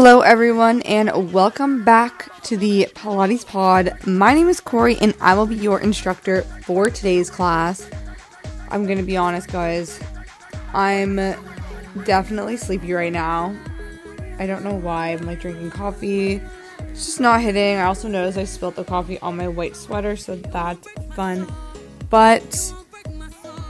Hello, everyone, and welcome back to the Pilates Pod. My name is Corrie, and I will be your instructor for today's class. I'm gonna be honest, guys. I'm definitely sleepy right now. I don't know why. I'm like drinking coffee. It's just not hitting. I also noticed I spilled the coffee on my white sweater, so that's fun. But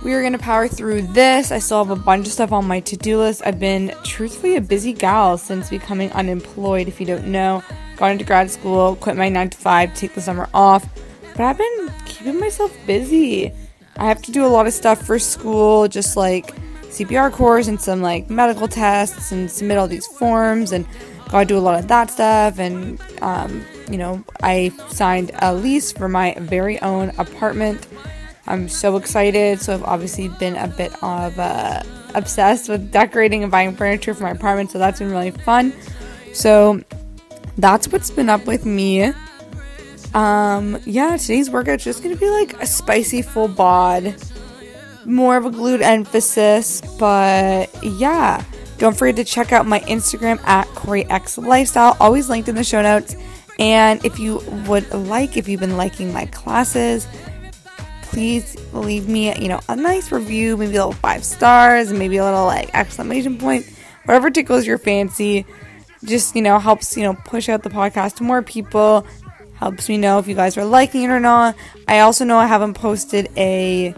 we are gonna power through this. I still have a bunch of stuff on my to-do list. I've been truthfully a busy gal since becoming unemployed. If you don't know, got into grad school, quit my nine to five, take the summer off. But I've been keeping myself busy. I have to do a lot of stuff for school, just like CPR course and some like medical tests and submit all these forms and gotta do a lot of that stuff and um, you know I signed a lease for my very own apartment. I'm so excited. So I've obviously been a bit of uh, obsessed with decorating and buying furniture for my apartment. So that's been really fun. So that's what's been up with me. Um, yeah, today's workout's just gonna be like a spicy full bod more of a glute emphasis, but yeah. Don't forget to check out my Instagram at CorrieX Lifestyle, always linked in the show notes. And if you would like, if you've been liking my classes, please leave me, you know, a nice review, maybe a little five stars, maybe a little like exclamation point, whatever tickles your fancy. Just, you know, helps, you know, push out the podcast to more people, helps me know if you guys are liking it or not. I also know I haven't posted a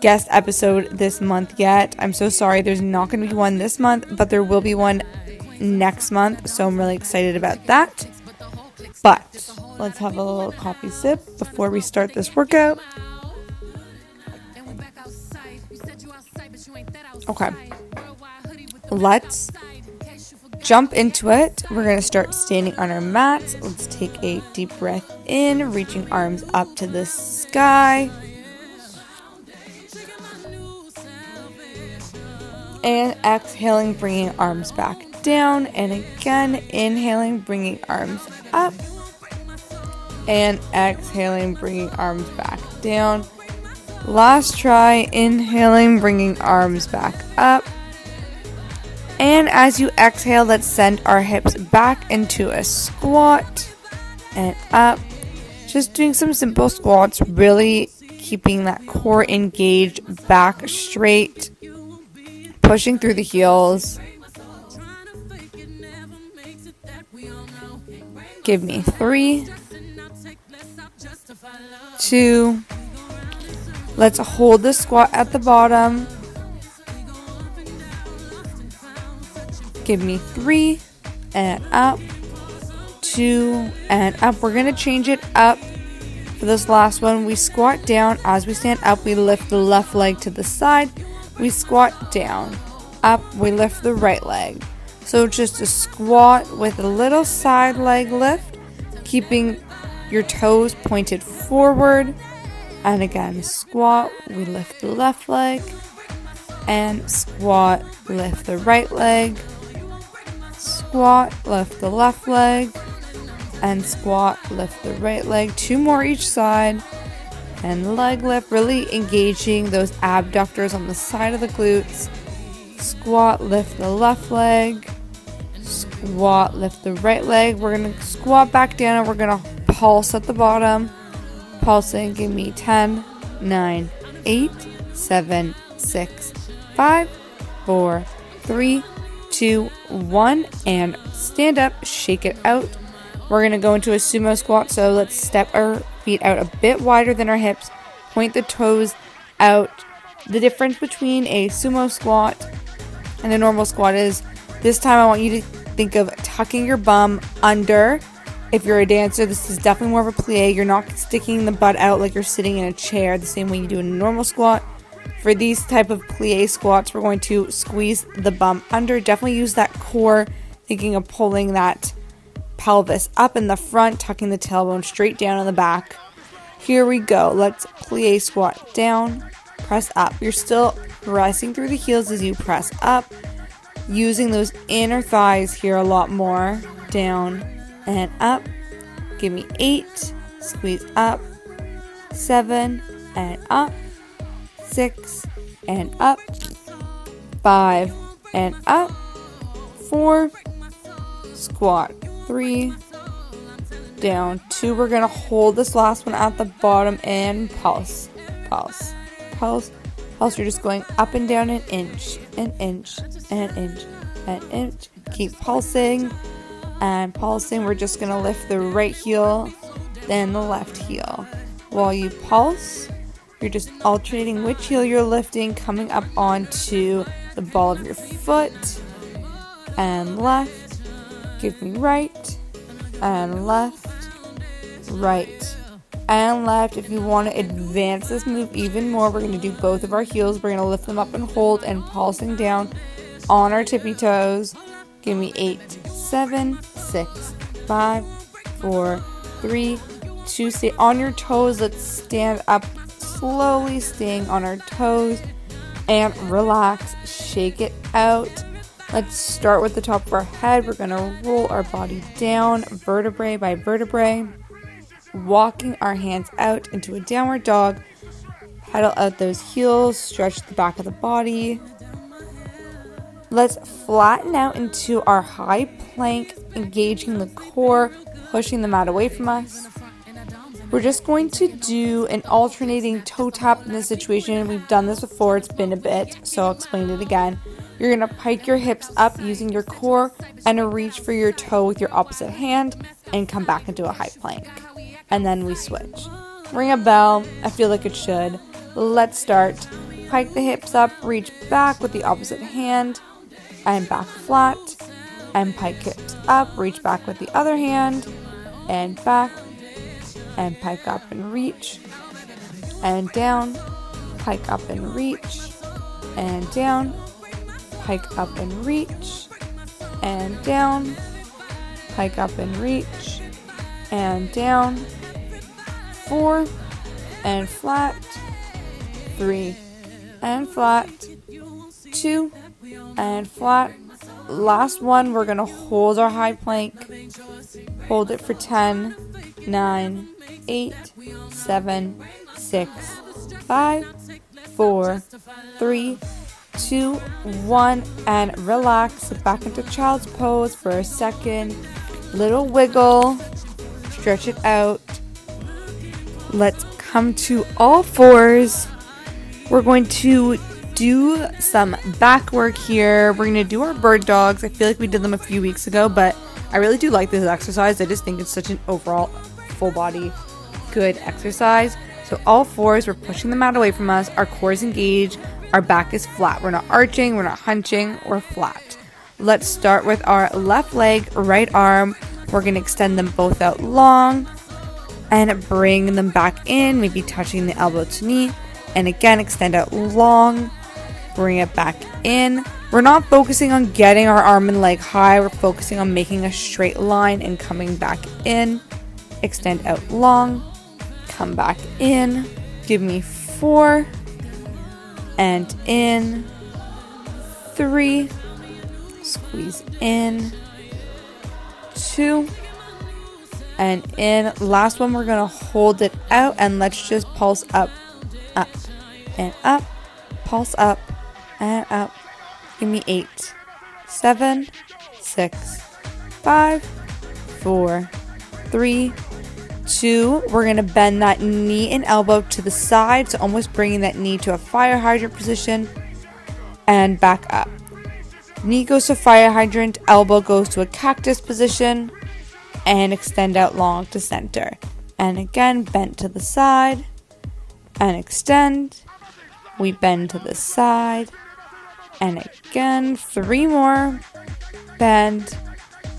guest episode this month yet. I'm so sorry there's not going to be one this month, but there will be one next month. So I'm really excited about that. But let's have a little coffee sip before we start this workout. Okay. Let's jump into it. We're going to start standing on our mats. Let's take a deep breath in, reaching arms up to the sky. and exhaling, bringing arms back down, and again, inhaling, bringing arms up, and exhaling, bringing arms back down. Last try, inhaling, bringing arms back up. And as you exhale, let's send our hips back into a squat and up. Just doing some simple squats, really keeping that core engaged, back straight pushing through the heels. Give me three, two. Let's hold the squat at the bottom. Give me three and up, two and up. We're going to change it up for this last one. We squat down. As we stand up, we lift the left leg to the side we squat down. Up, we lift the right leg. So just a squat with a little side leg lift, keeping your toes pointed forward. And again, squat, we lift the left leg. And squat, lift the right leg. Squat, lift the left leg. And squat, lift the right leg. Two more each side and leg lift, really engaging those abductors on the side of the glutes. Squat, lift the left leg. Squat, lift the right leg. We're gonna squat back down and we're gonna pulse at the bottom. Pulsing, give me 10, 9, 8, 7, 6, 5, 4, 3, 2, 1, and stand up, shake it out. We're gonna go into a sumo squat, so let's step our feet out a bit wider than our hips, point the toes out. The difference between a sumo squat and a normal squat is this time I want you to think of tucking your bum under. If you're a dancer, this is definitely more of a plie. You're not sticking the butt out like you're sitting in a chair the same way you do in a normal squat. For these type of plie squats, we're going to squeeze the bum under. Definitely use that core, thinking of pulling that pelvis up in the front, tucking the tailbone straight down in the back. Here we go. Let's plie squat down, press up. You're still pressing through the heels as you press up, using those inner thighs here a lot more. Down and up. Give me eight, squeeze up, seven. And up, six. And up, five. And up, four. Squat. Three, down two. We're gonna hold this last one at the bottom and pulse, pulse, pulse, pulse. You're just going up and down an inch, an inch, an inch, an inch. Keep pulsing and pulsing. We're just gonna lift the right heel, then the left heel. While you pulse, you're just alternating which heel you're lifting, coming up onto the ball of your foot and left. Give me right and left, right and left. If you want to advance this move even more, we're going to do both of our heels. We're going to lift them up and hold and pulsing down on our tippy toes. Give me eight, seven, six, five, four, three, two. Stay on your toes. Let's stand up slowly, staying on our toes and relax. Shake it out. Let's start with the top of our head. We're going to roll our body down vertebrae by vertebrae, walking our hands out into a downward dog. Pedal out those heels, stretch the back of the body. Let's flatten out into our high plank, engaging the core, pushing the mat away from us. We're just going to do an alternating toe tap in this situation. We've done this before, it's been a bit, so I'll explain it again. You're to pike your hips up using your core and reach for your toe with your opposite hand and come back into a high plank. And then we switch. Ring a bell. I feel like it should. Let's start. Pike the hips up, reach back with the opposite hand and back flat. And pike hips up, reach back with the other hand and back and pike up and reach and down, pike up and reach and down pike up and reach, and down, pike up and reach, and down, four, and flat, three, and flat, two, and flat. Last one, we're gonna hold our high plank, hold it for 10, 9, 8, 7, 6, 5, 4, 3, two, one, and relax back into child's pose for a second. Little wiggle, stretch it out. Let's come to all fours. We're going to do some back work here. We're going to do our bird dogs. I feel like we did them a few weeks ago, but I really do like this exercise. I just think it's such an overall full body good exercise. So all fours, we're pushing the mat away from us. Our core is engaged. Our back is flat. We're not arching, we're not hunching, we're flat. Let's start with our left leg, right arm. We're going to extend them both out long and bring them back in, maybe touching the elbow to knee. And again, extend out long, bring it back in. We're not focusing on getting our arm and leg high, we're focusing on making a straight line and coming back in. Extend out long, come back in. Give me four, and in. Three, squeeze in. Two, and in. Last one, we're gonna hold it out and let's just pulse up, up, and up, pulse up, and up. Give me eight, seven, six, five, four, three, two, we're going to bend that knee and elbow to the side, so almost bringing that knee to a fire hydrant position and back up. Knee goes to fire hydrant, elbow goes to a cactus position, and extend out long to center. And again, bend to the side and extend. We bend to the side and again, three more. Bend,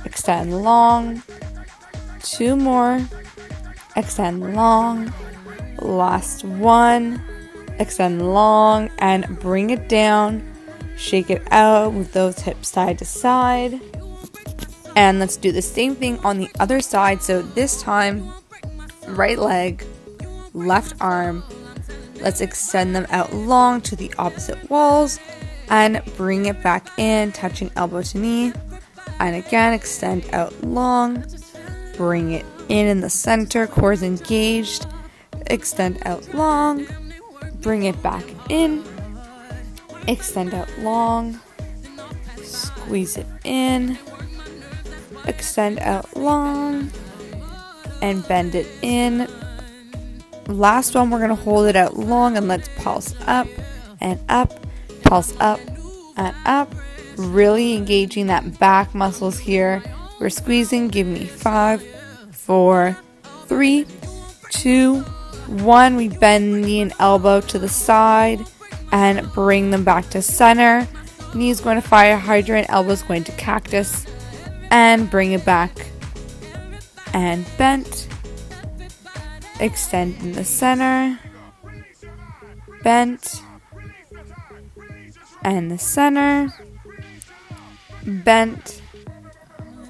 extend long, two more extend long, last one, extend long, and bring it down. Shake it out with those hips side to side. And let's do the same thing on the other side. So this time, right leg, left arm. Let's extend them out long to the opposite walls and bring it back in, touching elbow to knee. And again, extend out long, bring it in in the center, cores engaged. Extend out long, bring it back in, extend out long, squeeze it in, extend out long, and bend it in. Last one, we're to hold it out long and let's pulse up and up, pulse up and up. Really engaging that back muscles here. We're squeezing. Give me five, four, three, two, one. We bend knee and elbow to the side and bring them back to center. Knees going to fire hydrant, elbows going to cactus, and bring it back and bent. Extend in the center, bent, and the center, bent,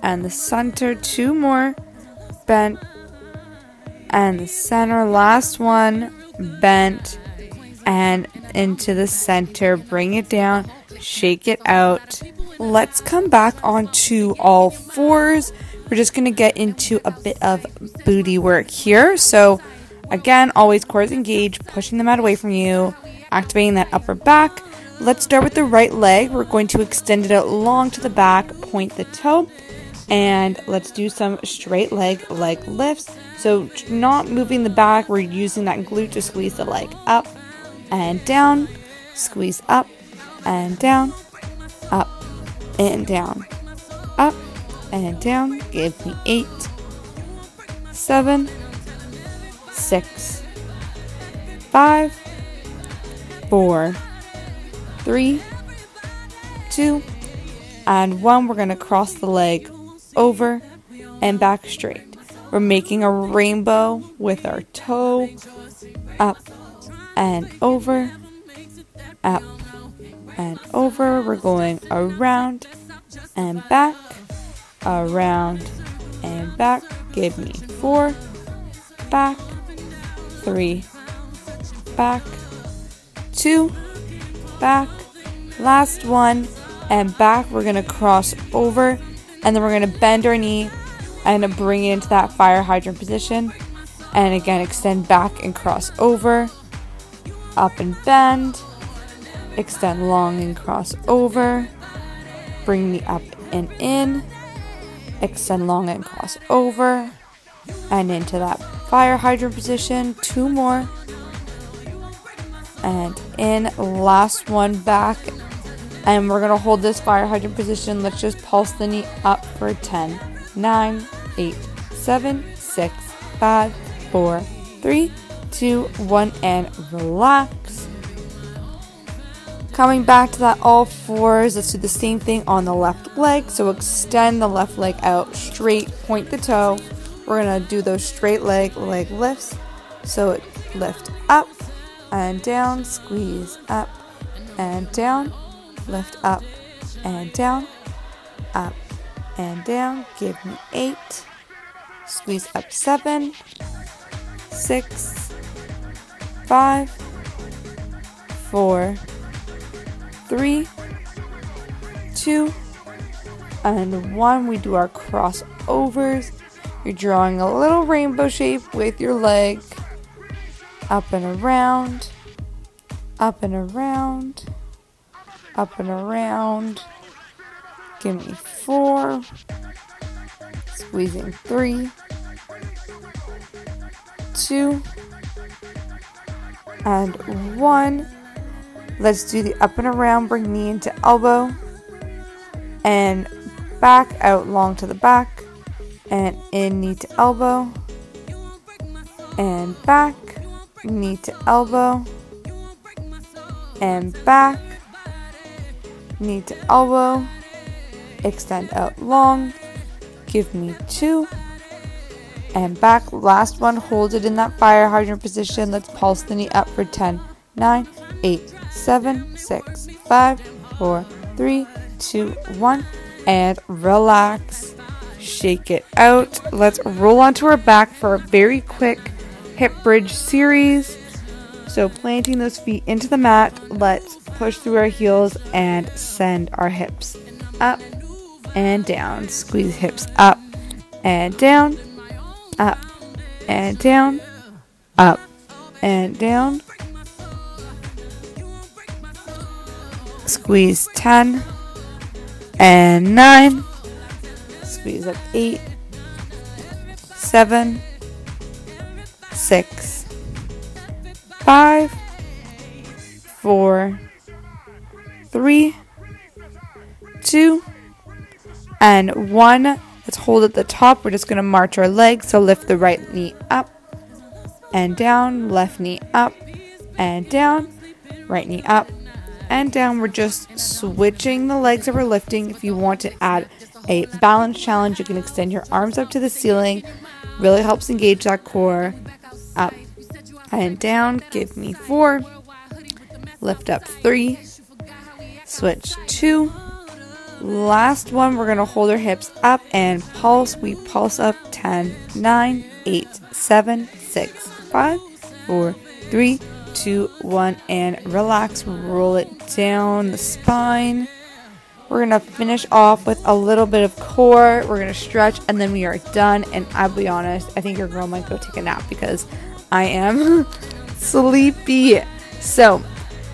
and the center. Two more, bent, and the center. Last one, bent, and into the center. Bring it down, shake it out. Let's come back onto all fours we're just going to get into a bit of booty work here. So, again, always cores engaged, pushing them out away from you, activating that upper back. Let's start with the right leg. We're going to extend it out long to the back, point the toe, and let's do some straight leg leg lifts. So, not moving the back, we're using that glute to squeeze the leg up and down, squeeze up and down, up and down, up and down. Give me eight, seven, six, five, four, three, two, and one. We're going to cross the leg over and back straight. We're making a rainbow with our toe up and over, up and over. We're going around and back around and back. Give me four, back, three, back, two, back, last one, and back. We're gonna cross over and then we're gonna bend our knee and bring it into that fire hydrant position. And again, extend back and cross over, up and bend, extend long and cross over, bring me up and in extend long and cross over and into that fire hydrant position two more and in last one back and we're gonna hold this fire hydrant position let's just pulse the knee up for 10 9 8 7 6 5 4 3 2 1 and relax Coming back to that all fours, let's do the same thing on the left leg. So extend the left leg out straight, point the toe. We're gonna do those straight leg leg lifts. So lift up and down, squeeze up and down, lift up and down, up and down. Give me eight, squeeze up seven, six, five, four. Three, two, and one. We do our crossovers. You're drawing a little rainbow shape with your leg. Up and around, up and around, up and around. Give me four, squeezing three, two, and one. Let's do the up and around, bring knee into elbow, and back out long to the back, and in knee to elbow, and back, knee to elbow, and back, knee to elbow, extend out long, give me two, and back. Last one, hold it in that fire hydrant position. Let's pulse the knee up for 10, 9, 8, seven, six, five, four, three, two, one, and relax. Shake it out. Let's roll onto our back for a very quick hip bridge series. So, planting those feet into the mat, let's push through our heels and send our hips up and down. Squeeze hips up and down, up and down, up and down, squeeze 10 and 9 squeeze. That's eight, seven, six, five, four, three, two, and one. Let's hold at the top. We're just going to march our legs. So lift the right knee up and down, left knee up and down, right knee up and down. We're just switching the legs that we're lifting. If you want to add a balance challenge, you can extend your arms up to the ceiling. Really helps engage that core. Up and down. Give me four. Lift up three. Switch two. Last one, we're going to hold our hips up and pulse. We pulse up 10, 9, 8, 7, 6, 5, 4, 3, two, one, and relax. Roll it down the spine. We're gonna finish off with a little bit of core. We're gonna stretch, and then we are done. And I'll be honest, I think your girl might go take a nap because I am sleepy. So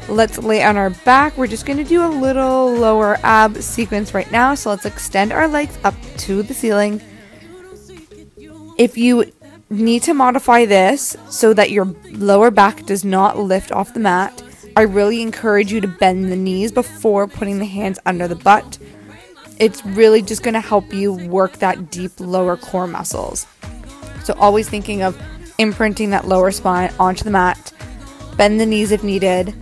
let's lay on our back. We're just gonna do a little lower ab sequence right now. So let's extend our legs up to the ceiling. If you need to modify this so that your lower back does not lift off the mat. I really encourage you to bend the knees before putting the hands under the butt. It's really just going to help you work that deep lower core muscles. So, always thinking of imprinting that lower spine onto the mat. Bend the knees if needed.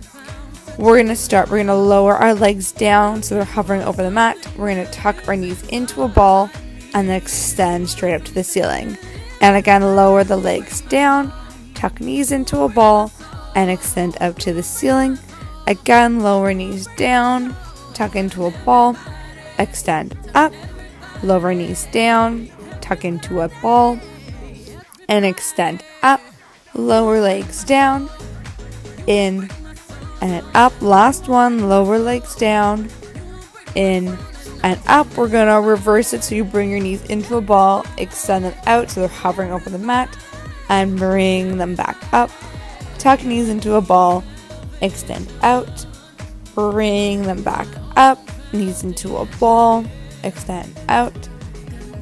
We're going to start, we're going to lower our legs down so they're hovering over the mat. We're going to tuck our knees into a ball and then extend straight up to the ceiling. And again, lower the legs down, tuck knees into a ball, and extend up to the ceiling. Again, lower knees down, tuck into a ball, extend up, lower knees down, tuck into a ball, and extend up, lower legs down, in and up. Last one, lower legs down, in and up. We're gonna reverse it so you bring your knees into a ball, extend them out so they're hovering over the mat, and bring them back up. Tuck knees into a ball, extend out, bring them back up, knees into a ball, extend out,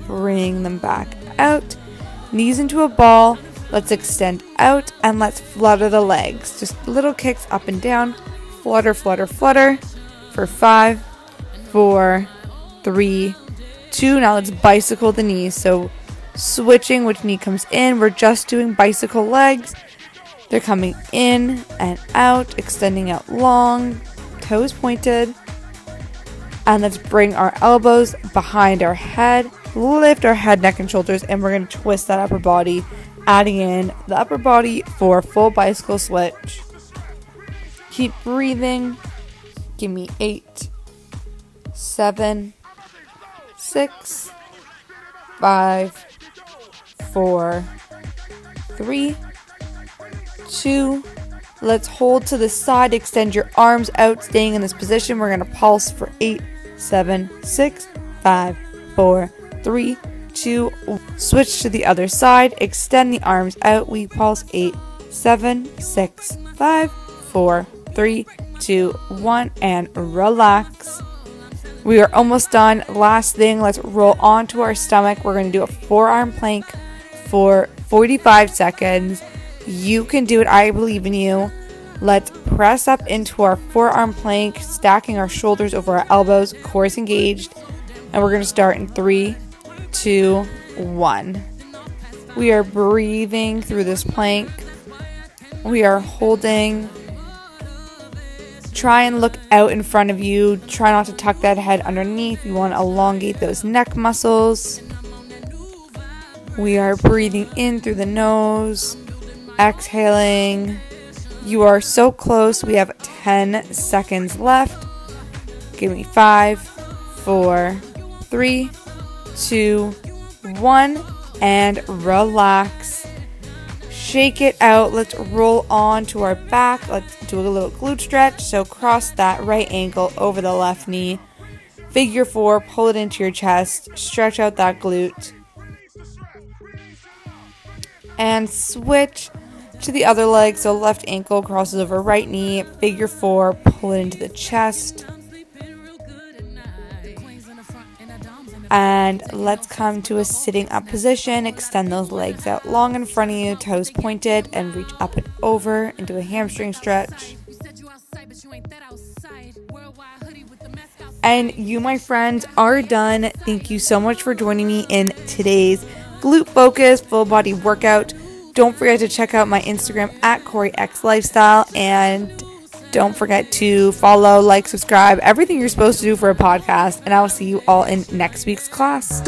bring them back out, knees into a ball. Let's extend out and let's flutter the legs. Just little kicks up and down. Flutter, flutter, flutter for five, four, three, two. Now let's bicycle the knees. So switching which knee comes in. We're just doing bicycle legs. They're coming in and out, extending out long, toes pointed. And let's bring our elbows behind our head, lift our head, neck, and shoulders, and we're going to twist that upper body, adding in the upper body for full bicycle switch. Keep breathing. Give me eight, seven, six, five, four, three, two. Let's hold to the side, extend your arms out, staying in this position. We're going to pulse for eight, seven, six, five, four, three, two. Switch to the other side, extend the arms out. We pulse eight, seven, six, five, four, three, two, one, and relax. We are almost done. Last thing, let's roll onto our stomach. We're going to do a forearm plank for 45 seconds. You can do it. I believe in you. Let's press up into our forearm plank, stacking our shoulders over our elbows, core is engaged. And we're going to start in three, two, one. We are breathing through this plank. We are holding Try and look out in front of you. Try not to tuck that head underneath. You want to elongate those neck muscles. We are breathing in through the nose, exhaling. You are so close. We have 10 seconds left. Give me five, four, three, two, one, and relax shake it out. Let's roll on to our back. Let's do a little glute stretch. So cross that right ankle over the left knee. Figure four, pull it into your chest, stretch out that glute. And switch to the other leg. So left ankle crosses over right knee, figure four, pull it into the chest. And let's come to a sitting up position. Extend those legs out long in front of you, toes pointed, and reach up and over into a hamstring stretch. And you, my friends, are done. Thank you so much for joining me in today's glute focus full body workout. Don't forget to check out my Instagram at Corrie X Lifestyle and don't forget to follow, like, subscribe, everything you're supposed to do for a podcast. And I will see you all in next week's class.